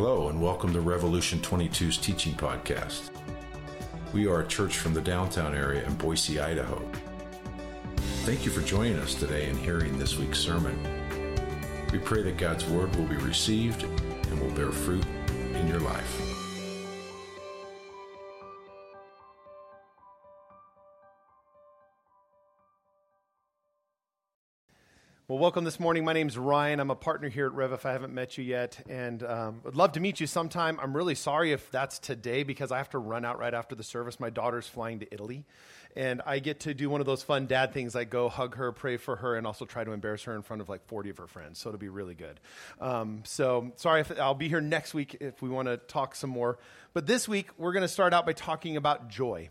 Hello, and welcome to Revolution 22's teaching podcast. We are a church from the downtown area in Boise, Idaho. Thank you for joining us today and hearing this week's sermon. We pray that God's word will be received and will bear fruit in your life. Welcome this morning. My name's Ryan. I'm a partner here at Rev if I haven't met you yet, and um, would love to meet you sometime. I'm really sorry if that's today because I have to run out right after the service. My daughter's flying to Italy, and I get to do one of those fun dad things like go hug her, pray for her, and also try to embarrass her in front of like 40 of her friends. So it'll be really good. Um, so sorry if I'll be here next week if we want to talk some more. But this week, we're going to start out by talking about joy.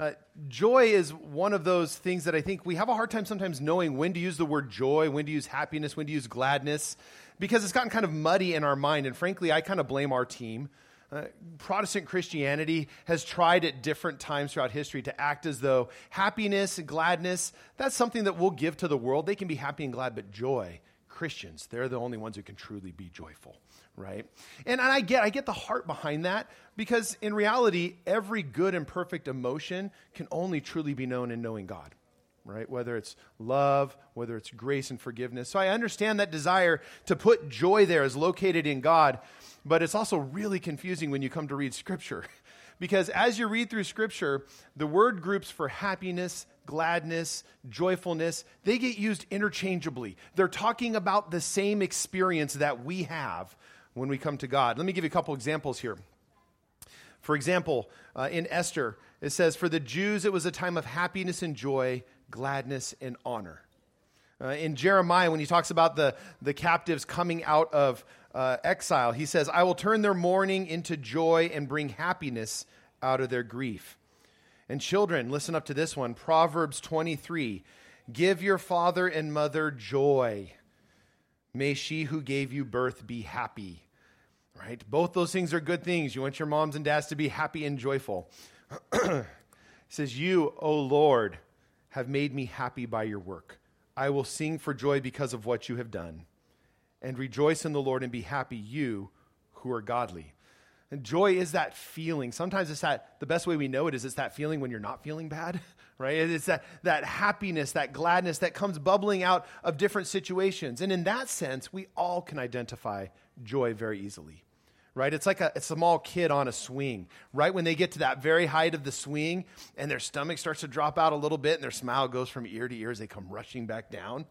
Uh, joy is one of those things that I think we have a hard time sometimes knowing when to use the word joy, when to use happiness, when to use gladness, because it's gotten kind of muddy in our mind. And frankly, I kind of blame our team. Uh, Protestant Christianity has tried at different times throughout history to act as though happiness and gladness, that's something that we'll give to the world. They can be happy and glad, but joy, Christians, they're the only ones who can truly be joyful right? And, I get I get the heart behind that because in reality, every good and perfect emotion can only truly be known in knowing God. Right? Whether it's love, whether it's grace and forgiveness. So I understand that desire to put joy there is located in God, but it's also really confusing when you come to read Scripture. because as you read through Scripture, the word groups for happiness, gladness, joyfulness, they get used interchangeably. They're talking about the same experience that we have when we come to God. Let me give you a couple examples here. For example, uh, in Esther, it says, For the Jews, it was a time of happiness and joy, gladness and honor. Uh, in Jeremiah, when he talks about the, the captives coming out of uh, exile, he says, I will turn their mourning into joy and bring happiness out of their grief. And children, listen up to this one Proverbs 23 Give your father and mother joy May she who gave you birth be happy. Right? Both those things are good things. You want your moms and dads to be happy and joyful. says, You, O Lord, have made me happy by your work. I will sing for joy because of what you have done. And rejoice in the Lord and be happy, you who are godly. And joy is that feeling. Sometimes it's that, the best way we know it is it's that feeling when you're not feeling bad, right? It's that, that happiness, that gladness that comes bubbling out of different situations. And in that sense, we all can identify joy very easily, right? It's like a, a small kid on a swing, right? When they get to that very height of the swing and their stomach starts to drop out a little bit and their smile goes from ear to ear as they come rushing back down.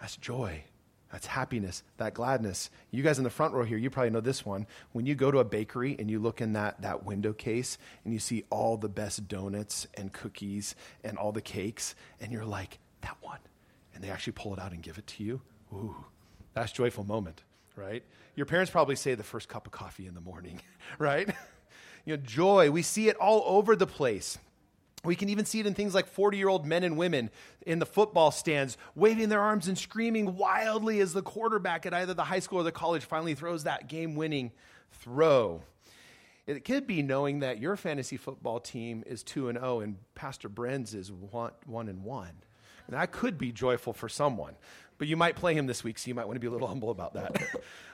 That's joy. That's happiness, that gladness. You guys in the front row here, you probably know this one. When you go to a bakery and you look in that, that window case and you see all the best donuts and cookies and all the cakes, and you're like, that one. And they actually pull it out and give it to you. Ooh, that's joyful moment, right? Your parents probably say the first cup of coffee in the morning, right? you know, joy, we see it all over the place. We can even see it in things like 40 year old men and women in the football stands, waving their arms and screaming wildly as the quarterback at either the high school or the college finally throws that game winning throw. It could be knowing that your fantasy football team is 2 and 0 and Pastor Bren's is 1 and 1. And that could be joyful for someone. But you might play him this week, so you might want to be a little humble about that.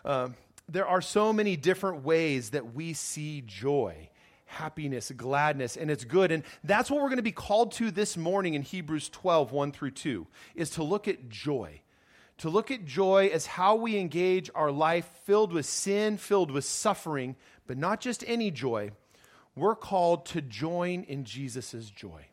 um, there are so many different ways that we see joy happiness, gladness, and it's good. And that's what we're going to be called to this morning in Hebrews 12, 1 through 2, is to look at joy. To look at joy as how we engage our life filled with sin, filled with suffering, but not just any joy. We're called to join in Jesus' joy.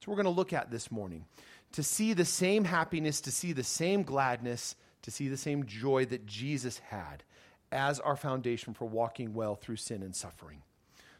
So we're going to look at this morning to see the same happiness, to see the same gladness, to see the same joy that Jesus had as our foundation for walking well through sin and suffering.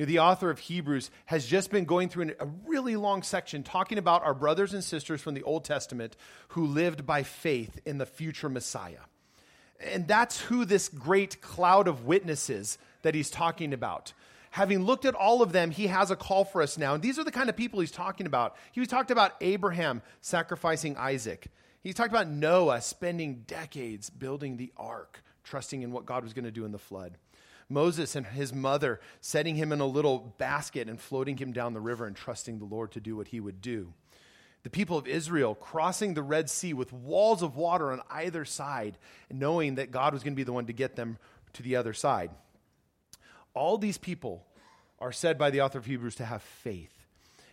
Know, the author of Hebrews has just been going through a really long section talking about our brothers and sisters from the Old Testament who lived by faith in the future Messiah. And that's who this great cloud of witnesses that he's talking about having looked at all of them, he has a call for us now. And these are the kind of people he's talking about. He was talked about Abraham sacrificing Isaac. He's talked about Noah spending decades building the ark, trusting in what God was going to do in the flood. Moses and his mother setting him in a little basket and floating him down the river and trusting the Lord to do what he would do. The people of Israel crossing the Red Sea with walls of water on either side, knowing that God was going to be the one to get them to the other side. All these people are said by the author of Hebrews to have faith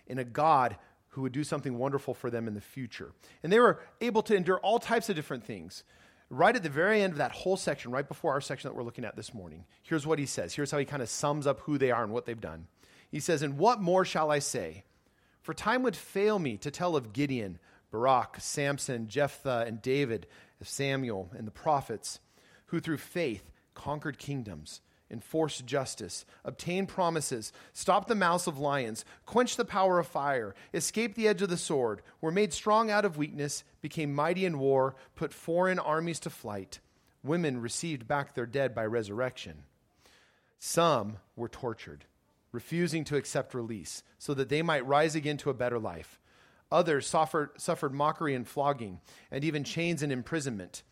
in a God who would do something wonderful for them in the future. And they were able to endure all types of different things. Right at the very end of that whole section, right before our section that we're looking at this morning, here's what he says. Here's how he kind of sums up who they are and what they've done. He says, And what more shall I say? For time would fail me to tell of Gideon, Barak, Samson, Jephthah, and David, of Samuel, and the prophets, who through faith conquered kingdoms enforced justice, obtain promises, stop the mouths of lions, quench the power of fire, escape the edge of the sword, were made strong out of weakness, became mighty in war, put foreign armies to flight. Women received back their dead by resurrection. Some were tortured, refusing to accept release, so that they might rise again to a better life. Others suffered, suffered mockery and flogging, and even chains and imprisonment.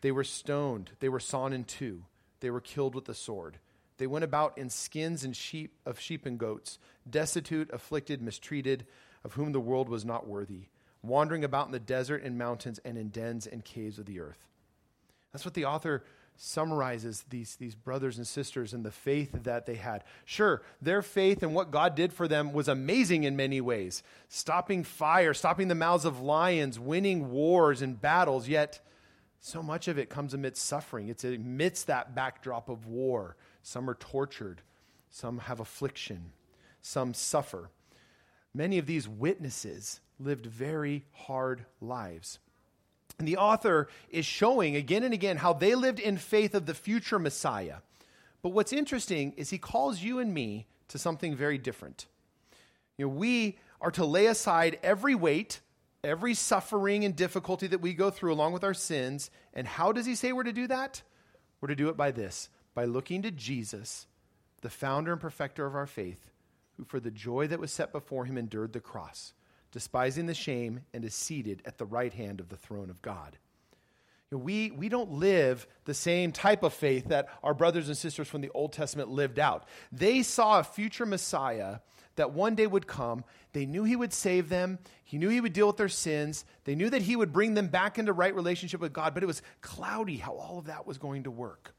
They were stoned, they were sawn in two, they were killed with the sword. They went about in skins and sheep of sheep and goats, destitute, afflicted, mistreated, of whom the world was not worthy, wandering about in the desert and mountains and in dens and caves of the earth. That's what the author summarizes these, these brothers and sisters and the faith that they had. Sure, their faith and what God did for them was amazing in many ways stopping fire, stopping the mouths of lions, winning wars and battles, yet so much of it comes amidst suffering. It's amidst that backdrop of war some are tortured, some have affliction, some suffer. Many of these witnesses lived very hard lives. And the author is showing again and again how they lived in faith of the future Messiah. But what's interesting is he calls you and me to something very different. You know, we are to lay aside every weight, every suffering and difficulty that we go through along with our sins. And how does he say we're to do that? We're to do it by this by looking to Jesus, the founder and perfecter of our faith, who for the joy that was set before him endured the cross, despising the shame, and is seated at the right hand of the throne of God. You know, we, we don't live the same type of faith that our brothers and sisters from the Old Testament lived out. They saw a future Messiah that one day would come. They knew he would save them. He knew he would deal with their sins. They knew that he would bring them back into right relationship with God, but it was cloudy how all of that was going to work.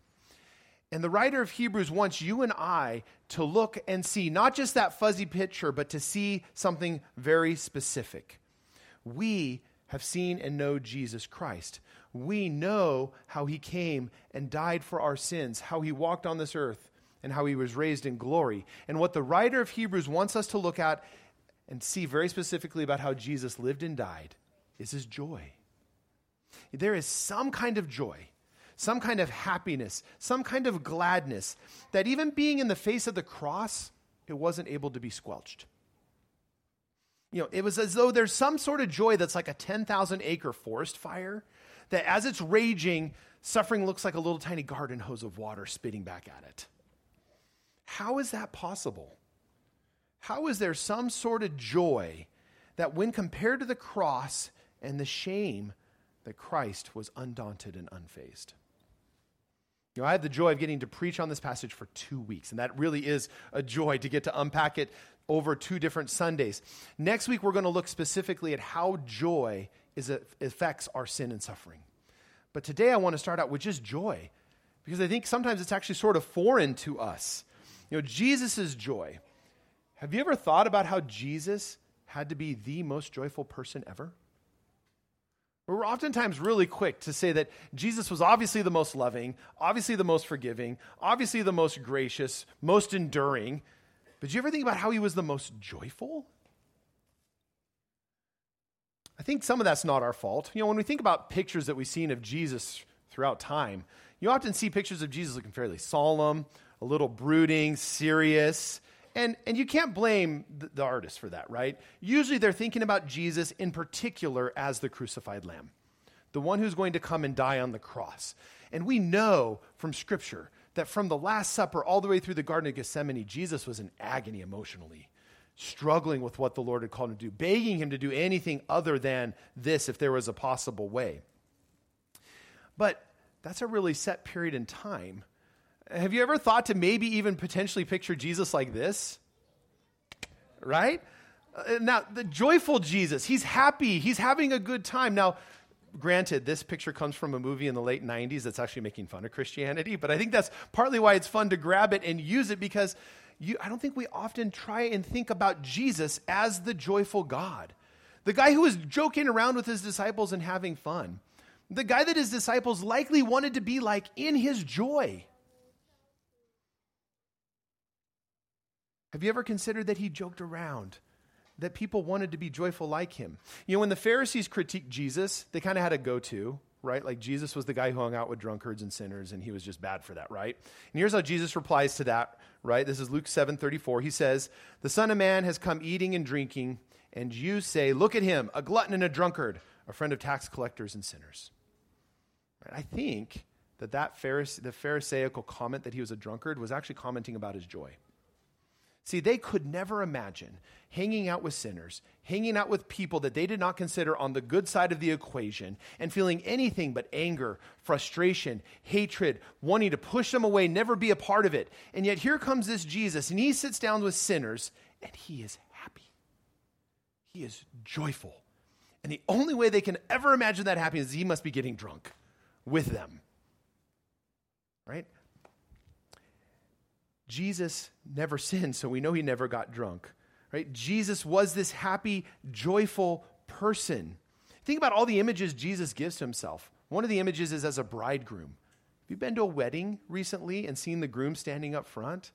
And the writer of Hebrews wants you and I to look and see not just that fuzzy picture, but to see something very specific. We have seen and know Jesus Christ. We know how he came and died for our sins, how he walked on this earth, and how he was raised in glory. And what the writer of Hebrews wants us to look at and see very specifically about how Jesus lived and died is his joy. There is some kind of joy some kind of happiness, some kind of gladness, that even being in the face of the cross, it wasn't able to be squelched. You know, it was as though there's some sort of joy that's like a 10,000 acre forest fire, that as it's raging, suffering looks like a little tiny garden hose of water spitting back at it. How is that possible? How is there some sort of joy that, when compared to the cross and the shame, that Christ was undaunted and unfazed? You know, I had the joy of getting to preach on this passage for two weeks, and that really is a joy to get to unpack it over two different Sundays. Next week, we're going to look specifically at how joy is, affects our sin and suffering. But today, I want to start out with just joy, because I think sometimes it's actually sort of foreign to us. You know, Jesus' joy. Have you ever thought about how Jesus had to be the most joyful person ever? We're oftentimes really quick to say that Jesus was obviously the most loving, obviously the most forgiving, obviously the most gracious, most enduring. But do you ever think about how he was the most joyful? I think some of that's not our fault. You know, when we think about pictures that we've seen of Jesus throughout time, you often see pictures of Jesus looking fairly solemn, a little brooding, serious. And, and you can't blame the, the artist for that, right? Usually they're thinking about Jesus in particular as the crucified lamb, the one who's going to come and die on the cross. And we know from Scripture that from the Last Supper all the way through the Garden of Gethsemane, Jesus was in agony emotionally, struggling with what the Lord had called him to do, begging him to do anything other than this if there was a possible way. But that's a really set period in time. Have you ever thought to maybe even potentially picture Jesus like this? Right? Uh, now, the joyful Jesus, he's happy, he's having a good time. Now, granted, this picture comes from a movie in the late 90s that's actually making fun of Christianity, but I think that's partly why it's fun to grab it and use it because you, I don't think we often try and think about Jesus as the joyful God, the guy who was joking around with his disciples and having fun, the guy that his disciples likely wanted to be like in his joy. Have you ever considered that he joked around? that people wanted to be joyful like him. You know, when the Pharisees critiqued Jesus, they kind of had a go to, right? Like Jesus was the guy who hung out with drunkards and sinners, and he was just bad for that, right? And here's how Jesus replies to that, right? This is Luke 7 34. He says, The Son of Man has come eating and drinking, and you say, Look at him, a glutton and a drunkard, a friend of tax collectors and sinners. I think that, that Pharise- the Pharisaical comment that he was a drunkard was actually commenting about his joy. See, they could never imagine hanging out with sinners, hanging out with people that they did not consider on the good side of the equation, and feeling anything but anger, frustration, hatred, wanting to push them away, never be a part of it. And yet here comes this Jesus, and he sits down with sinners, and he is happy. He is joyful. And the only way they can ever imagine that happiness is he must be getting drunk with them. Right? Jesus never sinned, so we know he never got drunk. Right? Jesus was this happy, joyful person. Think about all the images Jesus gives to himself. One of the images is as a bridegroom. Have you been to a wedding recently and seen the groom standing up front?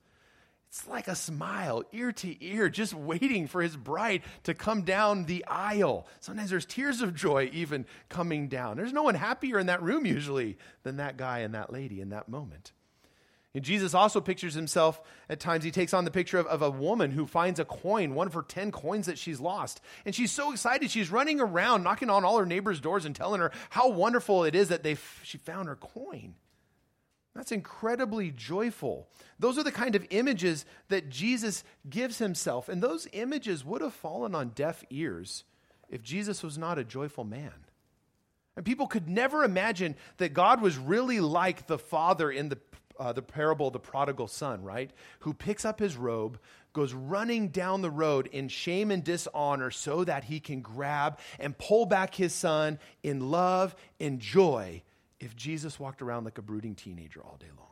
It's like a smile, ear to ear, just waiting for his bride to come down the aisle. Sometimes there's tears of joy even coming down. There's no one happier in that room usually than that guy and that lady in that moment. And Jesus also pictures himself at times, he takes on the picture of, of, a woman who finds a coin, one of her 10 coins that she's lost. And she's so excited, she's running around, knocking on all her neighbors' doors and telling her how wonderful it is that they she found her coin. That's incredibly joyful. Those are the kind of images that Jesus gives himself. And those images would have fallen on deaf ears if Jesus was not a joyful man. And people could never imagine that God was really like the Father in the uh, the parable of the prodigal son, right? Who picks up his robe, goes running down the road in shame and dishonor so that he can grab and pull back his son in love and joy if Jesus walked around like a brooding teenager all day long.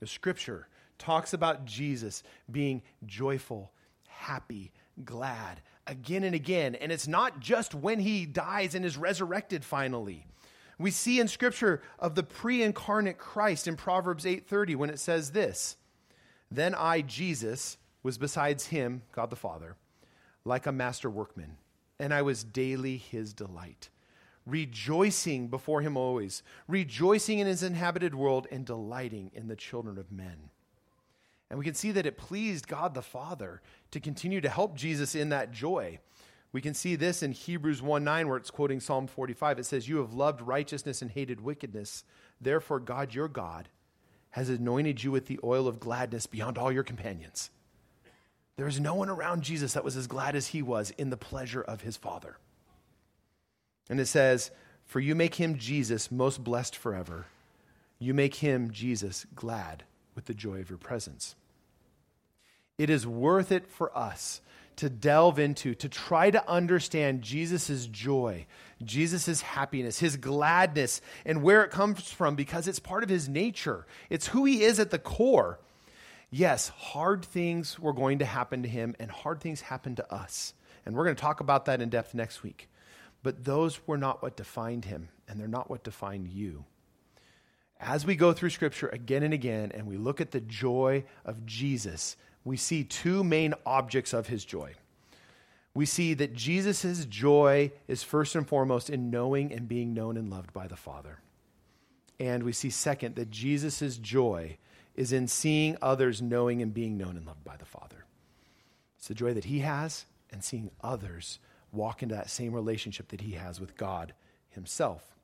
The scripture talks about Jesus being joyful, happy, glad again and again. And it's not just when he dies and is resurrected finally. We see in scripture of the pre-incarnate Christ in Proverbs 8:30 when it says this, "Then I Jesus was besides him, God the Father, like a master workman, and I was daily his delight." rejoicing before him always, rejoicing in his inhabited world, and delighting in the children of men. And we can see that it pleased God the Father to continue to help Jesus in that joy. We can see this in Hebrews 1 9, where it's quoting Psalm 45. It says, You have loved righteousness and hated wickedness. Therefore, God, your God, has anointed you with the oil of gladness beyond all your companions. There is no one around Jesus that was as glad as he was in the pleasure of his Father. And it says, For you make him Jesus most blessed forever. You make him, Jesus, glad with the joy of your presence. It is worth it for us to delve into, to try to understand Jesus' joy, Jesus' happiness, his gladness, and where it comes from because it's part of his nature. It's who he is at the core. Yes, hard things were going to happen to him, and hard things happened to us. And we're going to talk about that in depth next week. But those were not what defined him, and they're not what defined you. As we go through Scripture again and again, and we look at the joy of Jesus, we see two main objects of his joy. We see that Jesus' joy is first and foremost in knowing and being known and loved by the Father. And we see, second, that Jesus' joy is in seeing others knowing and being known and loved by the Father. It's the joy that he has and seeing others walk into that same relationship that he has with God himself.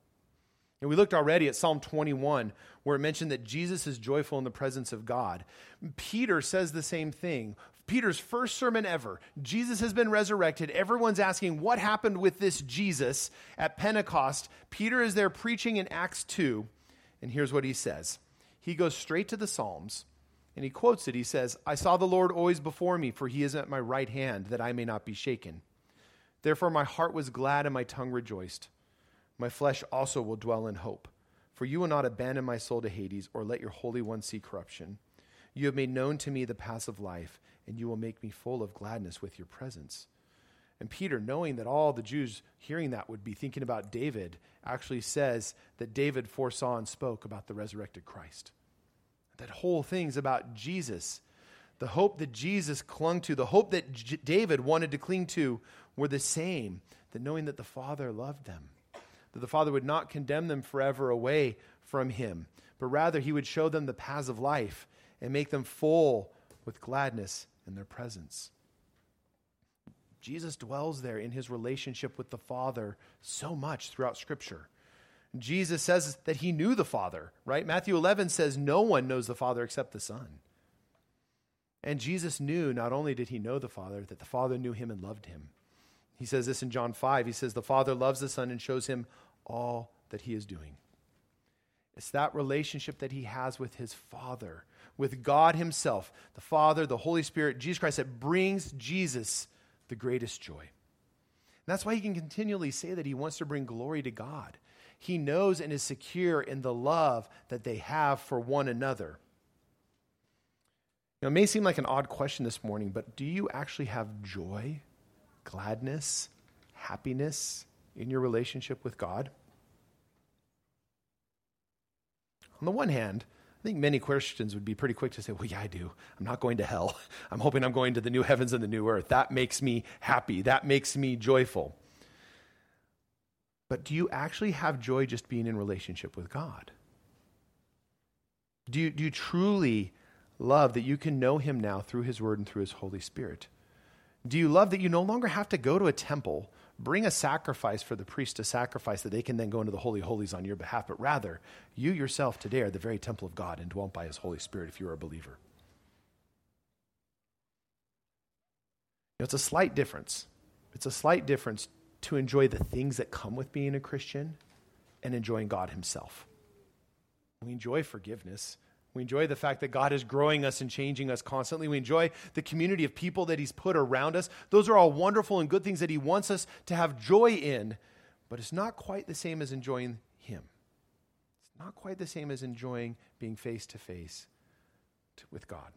And we looked already at Psalm 21, where it mentioned that Jesus is joyful in the presence of God. Peter says the same thing. Peter's first sermon ever. Jesus has been resurrected. Everyone's asking what happened with this Jesus at Pentecost. Peter is there preaching in Acts 2, and here's what he says. He goes straight to the Psalms and he quotes it. He says, I saw the Lord always before me, for he is at my right hand, that I may not be shaken. Therefore my heart was glad and my tongue rejoiced. My flesh also will dwell in hope. For you will not abandon my soul to Hades, or let your Holy One see corruption. You have made known to me the paths of life, and you will make me full of gladness with your presence. And Peter, knowing that all the Jews hearing that would be thinking about David, actually says that David foresaw and spoke about the resurrected Christ. That whole thing's about Jesus. The hope that Jesus clung to, the hope that J- David wanted to cling to, were the same. That knowing that the Father loved them, that the Father would not condemn them forever away from Him, but rather He would show them the paths of life and make them full with gladness in their presence. Jesus dwells there in his relationship with the Father so much throughout Scripture. Jesus says that he knew the Father, right? Matthew 11 says no one knows the Father except the Son. And Jesus knew not only did he know the Father, that the Father knew him and loved him. He says this in John 5. He says, The Father loves the Son and shows him all that he is doing. It's that relationship that he has with his Father, with God himself, the Father, the Holy Spirit, Jesus Christ, that brings Jesus the greatest joy. And that's why he can continually say that he wants to bring glory to God. He knows and is secure in the love that they have for one another. Now, it may seem like an odd question this morning, but do you actually have joy, gladness, happiness in your relationship with God? On the one hand, I think many Christians would be pretty quick to say, Well, yeah, I do. I'm not going to hell. I'm hoping I'm going to the new heavens and the new earth. That makes me happy. That makes me joyful. But do you actually have joy just being in relationship with God? Do you, do you truly love that you can know Him now through His Word and through His Holy Spirit? Do you love that you no longer have to go to a temple, bring a sacrifice for the priest to sacrifice that they can then go into the Holy Holies on your behalf, but rather, you yourself today are the very temple of God and dwelt by His Holy Spirit if you are a believer? You know, it's a slight difference. It's a slight difference to enjoy the things that come with being a Christian and enjoying God Himself. We enjoy forgiveness. We enjoy the fact that God is growing us and changing us constantly. We enjoy the community of people that He's put around us. Those are all wonderful and good things that He wants us to have joy in, but it's not quite the same as enjoying Him. It's not quite the same as enjoying being face to face with God.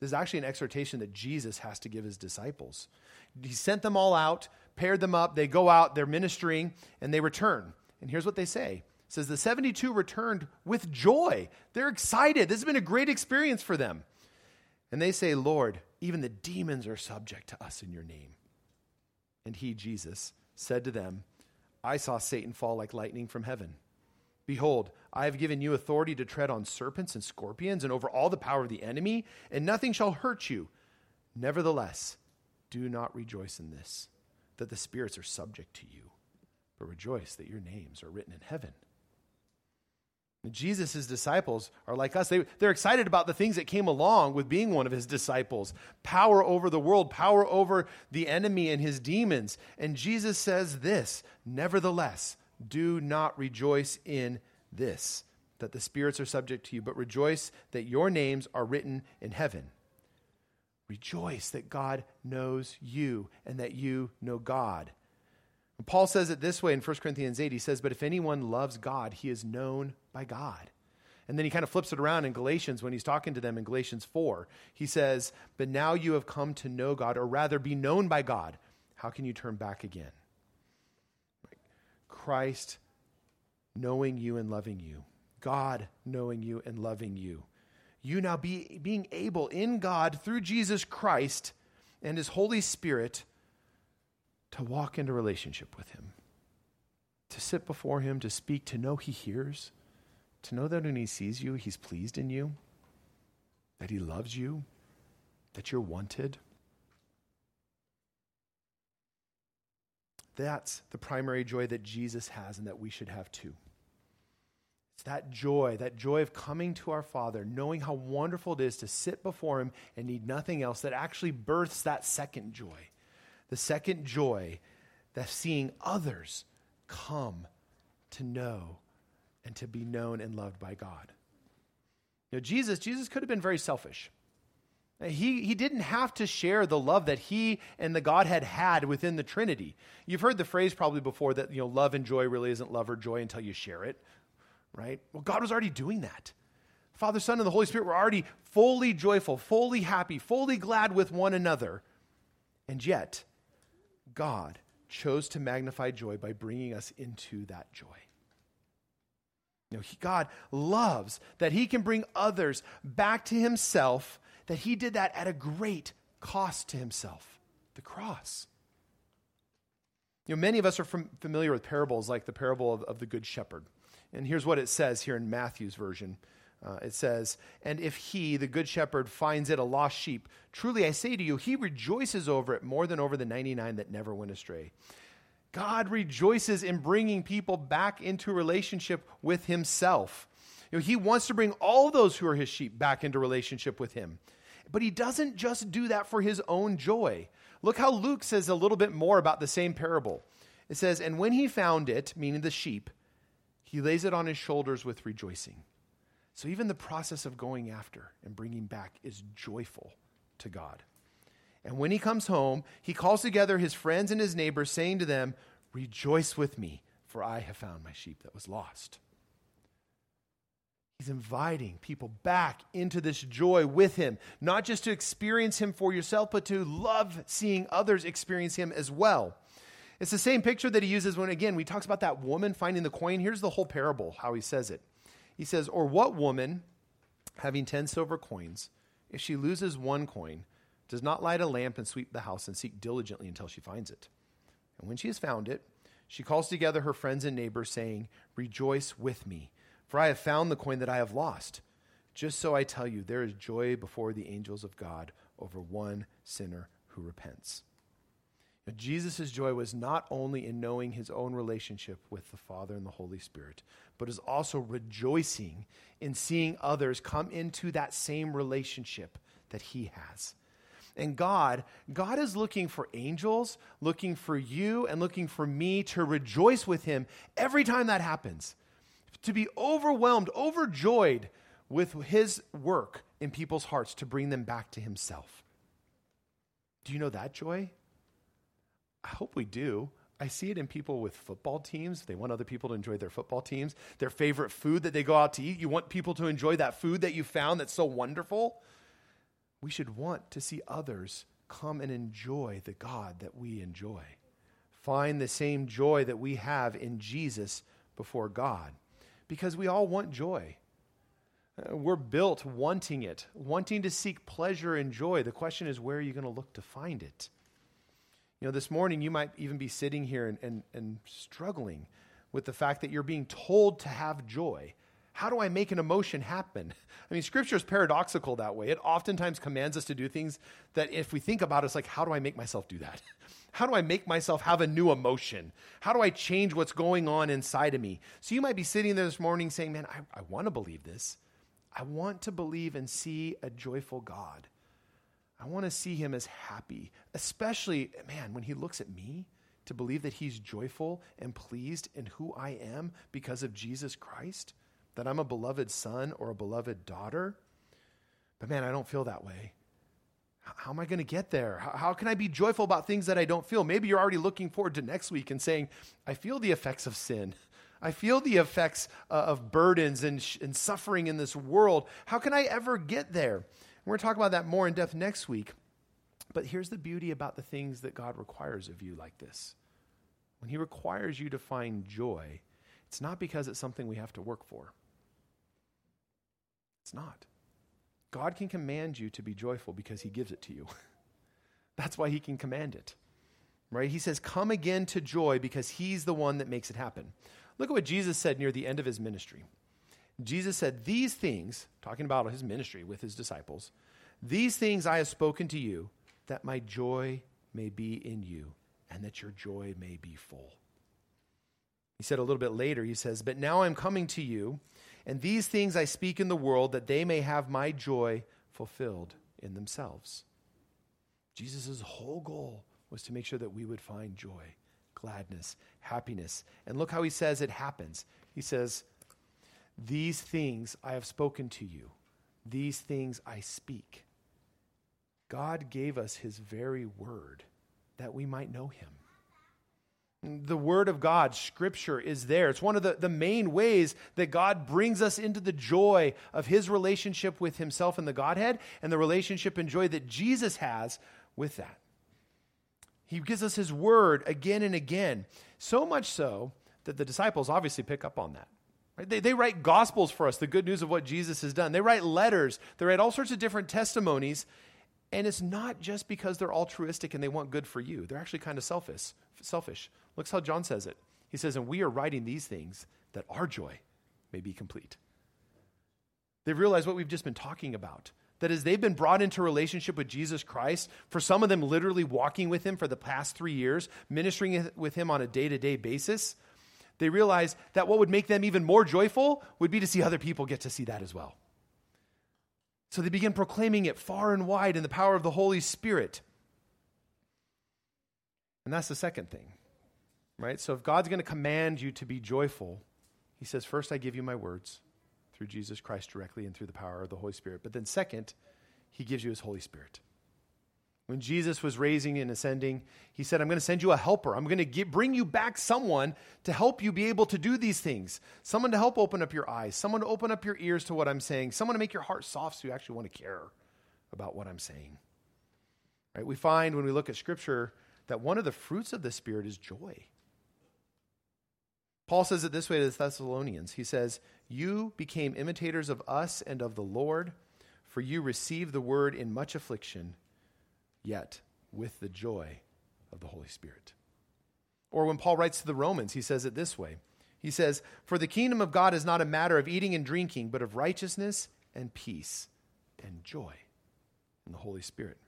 This is actually an exhortation that Jesus has to give His disciples. He sent them all out paired them up. They go out, they're ministering, and they return. And here's what they say. Says the 72 returned with joy. They're excited. This has been a great experience for them. And they say, Lord, even the demons are subject to us in your name. And he, Jesus, said to them, I saw Satan fall like lightning from heaven. Behold, I have given you authority to tread on serpents and scorpions and over all the power of the enemy, and nothing shall hurt you. Nevertheless, do not rejoice in this that the spirits are subject to you, but rejoice that your names are written in heaven. Jesus' disciples are like us. They, they're excited about the things that came along with being one of his disciples power over the world, power over the enemy and his demons. And Jesus says this Nevertheless, do not rejoice in this, that the spirits are subject to you, but rejoice that your names are written in heaven. Rejoice that God knows you and that you know God. Paul says it this way in 1 Corinthians 8. He says, But if anyone loves God, he is known by God. And then he kind of flips it around in Galatians when he's talking to them in Galatians 4. He says, But now you have come to know God, or rather be known by God. How can you turn back again? Christ knowing you and loving you, God knowing you and loving you you now be, being able in God through Jesus Christ and his Holy Spirit to walk into relationship with him, to sit before him, to speak, to know he hears, to know that when he sees you, he's pleased in you, that he loves you, that you're wanted. That's the primary joy that Jesus has and that we should have too. It's that joy, that joy of coming to our Father, knowing how wonderful it is to sit before Him and need nothing else, that actually births that second joy. The second joy that seeing others come to know and to be known and loved by God. Know, Jesus, Jesus could have been very selfish. He, he didn't have to share the love that he and the Godhead had within the Trinity. You've heard the phrase probably before that, you know, love and joy really isn't love or joy until you share it, right? Well, God was already doing that. Father, Son, and the Holy Spirit were already fully joyful, fully happy, fully glad with one another. And yet, God chose to magnify joy by bringing us into that joy. You know, he, God loves that he can bring others back to himself, that he did that at a great cost to himself the cross. You know, many of us are from, familiar with parables like the parable of, of, the Good Shepherd. And here's what it says here in Matthew's version. Uh, it says, And if he, the Good Shepherd, finds it a lost sheep, truly I say to you, he rejoices over it more than over the 99 that never went astray. God rejoices in bringing people back into relationship with himself. You know, he wants to bring all those who are his sheep back into relationship with him. But he doesn't just do that for his own joy. Look how Luke says a little bit more about the same parable. It says, And when he found it, meaning the sheep, he lays it on his shoulders with rejoicing. So even the process of going after and bringing back is joyful to God. And when he comes home, he calls together his friends and his neighbors, saying to them, Rejoice with me, for I have found my sheep that was lost. He's inviting people back into this joy with him, not just to experience him for yourself, but to love seeing others experience him as well. It's the same picture that he uses when, again, we talks about that woman finding the coin. Here's the whole parable, how he says it. He says, Or what woman, having ten silver coins, if she loses one coin, does not light a lamp and sweep the house and seek diligently until she finds it. And when she has found it, she calls together her friends and neighbors, saying, Rejoice with me, for I have found the coin that I have lost. Just so I tell you, there is joy before the angels of God over one sinner who repents. Jesus' joy was not only in knowing his own relationship with the Father and the Holy Spirit, but is also rejoicing in seeing others come into that same relationship that he has. And God, God is looking for angels, looking for you, and looking for me to rejoice with Him every time that happens. To be overwhelmed, overjoyed with His work in people's hearts to bring them back to Himself. Do you know that joy? I hope we do. I see it in people with football teams. They want other people to enjoy their football teams. Their favorite food that they go out to eat. You want people to enjoy that food that you found that's so wonderful we should want to see others come and enjoy the God that we enjoy. Find the same joy that we have in Jesus before God. Because we all want joy. Uh, we're built wanting it, wanting to seek pleasure and joy. The question is, where are you going to look to find it? You know, this morning you might even be sitting here and, and, and struggling with the fact that you're being told to have joy. How do I make an emotion happen? I mean, scripture is paradoxical that way. It oftentimes commands us to do things that, if we think about it, it's like, how do I make myself do that? How do I make myself have a new emotion? How do I change what's going on inside of me? So you might be sitting there this morning saying, Man, I, I want to believe this. I want to believe and see a joyful God. I want to see him as happy, especially, man, when he looks at me, to believe that he's joyful and pleased in who I am because of Jesus Christ that I'm a beloved son or a beloved daughter. But man, I don't feel that way. How am I going to get there? How, can I be joyful about things that I don't feel? Maybe you're already looking forward to next week and saying, I feel the effects of sin. I feel the effects uh, of burdens and, and suffering in this world. How can I ever get there? we're going to talk about that more in depth next week. But here's the beauty about the things that God requires of you like this. When He requires you to find joy, it's not because it's something we have to work for. It's not. God can command you to be joyful because he gives it to you. That's why he can command it. Right? He says, Come again to joy because he's the one that makes it happen. Look at what Jesus said near the end of his ministry. Jesus said, These things, talking about his ministry with his disciples, these things I have spoken to you, that my joy may be in you, and that your joy may be full. He said a little bit later, he says, But now I'm coming to you, and these things I speak in the world that they may have my joy fulfilled in themselves. Jesus' whole goal was to make sure that we would find joy, gladness, happiness. And look how he says it happens. He says, These things I have spoken to you, these things I speak. God gave us his very word that we might know him. The Word of God, Scripture, is there. It's one of the, the main ways that God brings us into the joy of His relationship with Himself and the Godhead and the relationship and joy that Jesus has with that. He gives us His Word again and again, so much so that the disciples obviously pick up on that. They, they write gospels for us, the good news of what Jesus has done. They write letters, they write all sorts of different testimonies. And it's not just because they're altruistic and they want good for you. They're actually kind of selfish. Selfish. Looks how John says it. He says, And we are writing these things that our joy may be complete. They've realized what we've just been talking about. That as they've been brought into relationship with Jesus Christ, for some of them literally walking with him for the past three years, ministering with him on a day to day basis, they realize that what would make them even more joyful would be to see other people get to see that as well. So they begin proclaiming it far and wide in the power of the Holy Spirit. And that's the second thing right? So if God's going to command you to be joyful, he says, First, I give you my words through Jesus Christ directly and through the power of the Holy Spirit. But then, second, he gives you his Holy Spirit. When Jesus was raising and ascending, he said, I'm going to send you a helper. I'm going to get, bring you back someone to help you be able to do these things. Someone to help open up your eyes, someone to open up your ears to what I'm saying, someone to make your heart soft so you actually want to care about what I'm saying. Right? We find when we look at Scripture that one of the fruits of the Spirit is joy. Paul says it this way to the Thessalonians. He says, You became imitators of us and of the Lord, for you received the word in much affliction, yet with the joy of the Holy Spirit. Or when Paul writes to the Romans, he says it this way He says, For the kingdom of God is not a matter of eating and drinking, but of righteousness and peace and joy in the Holy Spirit.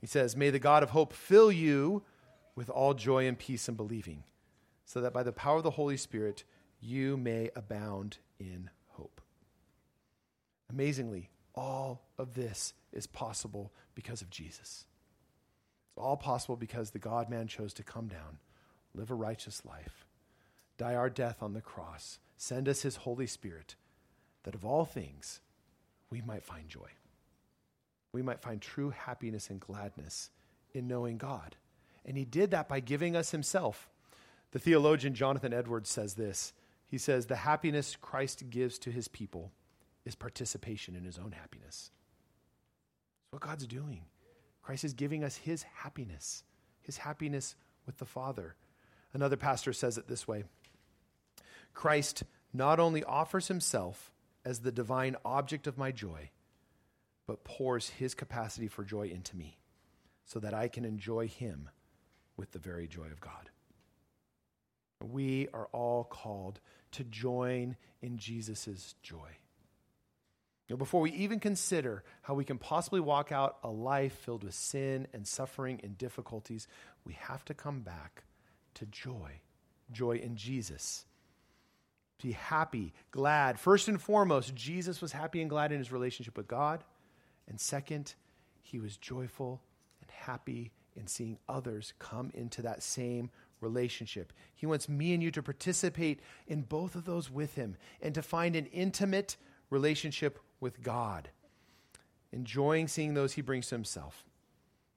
He says, May the God of hope fill you with all joy and peace in believing so that by the power of the Holy Spirit you may abound in hope. Amazingly, all of this is possible because of Jesus. It's all possible because the God man chose to come down, live a righteous life, die our death on the cross, send us his Holy Spirit, that of all things we might find joy. We might find true happiness and gladness in knowing God. And he did that by giving us himself the theologian Jonathan Edwards says this He says, The happiness Christ gives to his people is participation in his own happiness. That's what God's doing. Christ is giving us his happiness, his happiness with the Father. Another pastor says it this way Christ not only offers himself as the divine object of my joy, but pours his capacity for joy into me so that I can enjoy him with the very joy of God. We are all called to join in Jesus' joy. Before we even consider how we can possibly walk out a life filled with sin and suffering and difficulties, we have to come back to joy. Joy in Jesus. Be happy, glad. First and foremost, Jesus was happy and glad in his relationship with God. And second, he was joyful and happy in seeing others come into that same relationship. He wants me and you to participate in both of those with Him and to find an intimate relationship with God, enjoying seeing those He brings to Himself.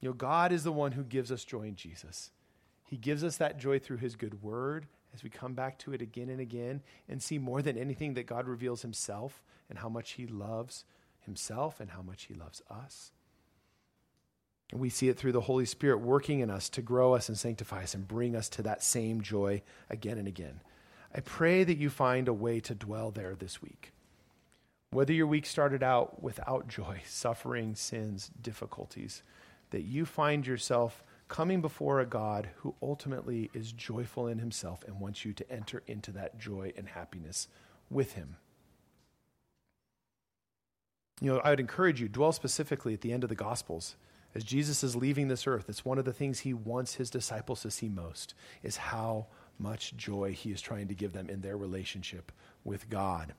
You know, God is the one who gives us joy in Jesus. He gives us that joy through His good word as we come back to it again and again and see more than anything that God reveals Himself and how much He loves Himself and how much He loves us. And we see it through the Holy Spirit working in us to grow us and sanctify us and bring us to that same joy again and again. I pray that you find a way to dwell there this week. Whether your week started out without joy, suffering, sins, difficulties, that you find yourself coming before a God who ultimately is joyful in himself and wants you to enter into that joy and happiness with him. You know, I would encourage you, dwell specifically at the end of the Gospels as Jesus is leaving this earth, it's one of the things he wants his disciples to see most is how much joy He is trying to give them in their relationship with God.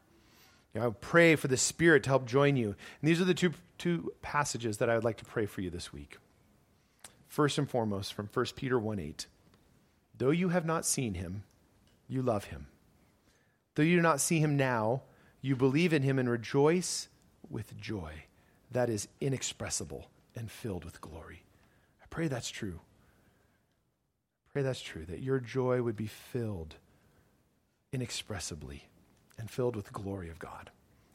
I pray for the Spirit to help join you. And these are the two, two passages that I would like to pray for you this week. First and foremost, from 1 Peter 1 8. Though you have not seen him, you love him. Though you do not see him now, you believe in him and rejoice with joy that is inexpressible and filled with glory. I pray that's true. I pray that's true, that your joy would be filled inexpressibly and filled with the glory of God.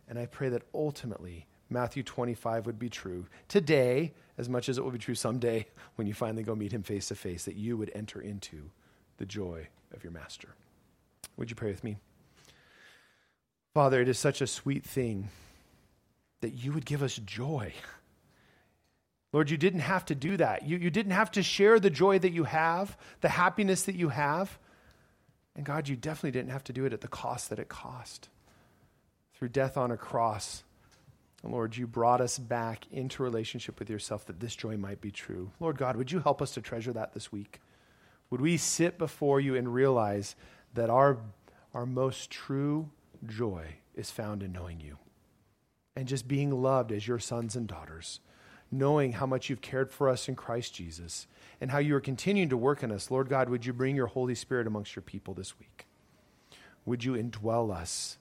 And I pray that ultimately Matthew 25 would be true today, as much as it will be true someday when you finally go meet him face to face, that you would enter into the joy of your master. Would you pray with me? Father, it is such a sweet thing that you would give us joy. Lord, you didn't have to do that. You, you didn't have to share the joy that you have, the happiness that you have. And God, you definitely didn't have to do it at the cost that it cost. Through death on a cross, Lord, you brought us back into relationship with yourself that this joy might be true. Lord God, would you help us to treasure that this week? Would we sit before you and realize that our, our most true joy is found in knowing you and just being loved as your sons and daughters, knowing how much you've cared for us in Christ Jesus and how you are continuing to work in us. Lord God, would you bring your Holy Spirit amongst your people this week? Would you indwell us?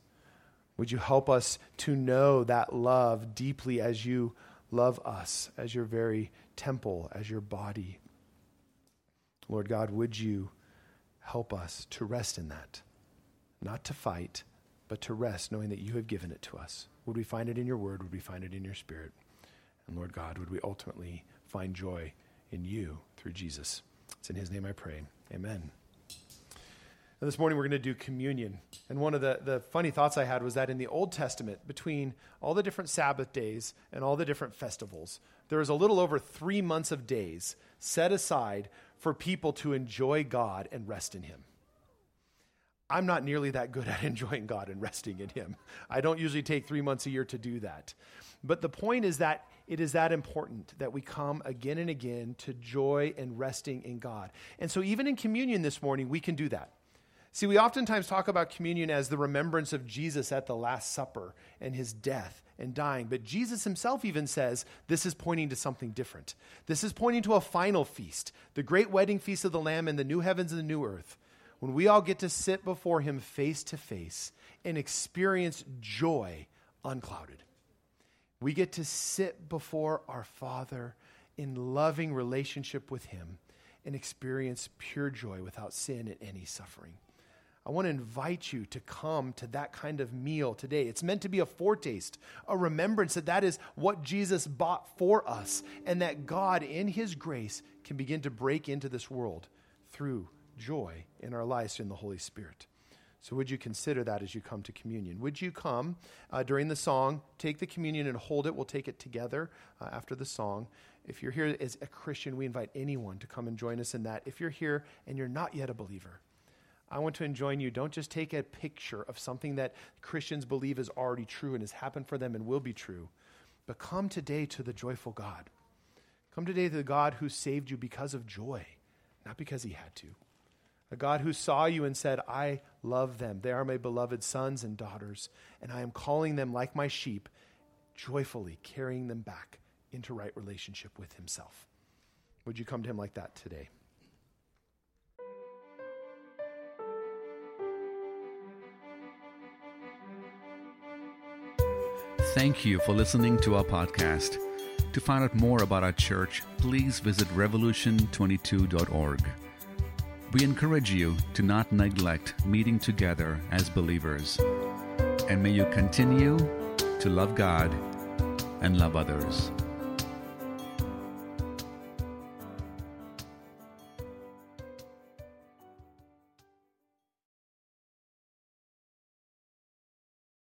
Would you help us to know that love deeply as you love us, as your very temple, as your body? Lord God, would you help us to rest in that? Not to fight, but to rest, knowing that you have given it to us. Would we find it in your word? Would we find it in your spirit? And Lord God, would we ultimately find joy in you through Jesus? It's in his name I pray. Amen. And this morning we're going to do communion. And one of the, the funny thoughts I had was that in the Old Testament, between all the different Sabbath days and all the different festivals, there was a little over three months of days set aside for people to enjoy God and rest in Him. I'm not nearly that good at enjoying God and resting in Him. I don't usually take three months a year to do that. But the point is that it is that important that we come again and again to joy and resting in God. And so, even in communion this morning, we can do that. See, we oftentimes talk about communion as the remembrance of Jesus at the Last Supper and his death and dying. But Jesus himself even says this is pointing to something different. This is pointing to a final feast, the great wedding feast of the Lamb in the new heavens and the new earth, when we all get to sit before him face to face and experience joy unclouded. We get to sit before our Father in loving relationship with him and experience pure joy without sin and any suffering. I want to invite you to come to that kind of meal today. It's meant to be a foretaste, a remembrance that that is what Jesus bought for us, and that God, in His grace, can begin to break into this world through joy in our lives in the Holy Spirit. So, would you consider that as you come to communion? Would you come uh, during the song, take the communion and hold it? We'll take it together uh, after the song. If you're here as a Christian, we invite anyone to come and join us in that. If you're here and you're not yet a believer, I want to enjoin you. Don't just take a picture of something that Christians believe is already true and has happened for them and will be true, but come today to the joyful God. Come today to the God who saved you because of joy, not because he had to. A God who saw you and said, I love them. They are my beloved sons and daughters, and I am calling them like my sheep, joyfully carrying them back into right relationship with himself. Would you come to him like that today? Thank you for listening to our podcast. To find out more about our church, please visit revolution22.org. We encourage you to not neglect meeting together as believers. And may you continue to love God and love others.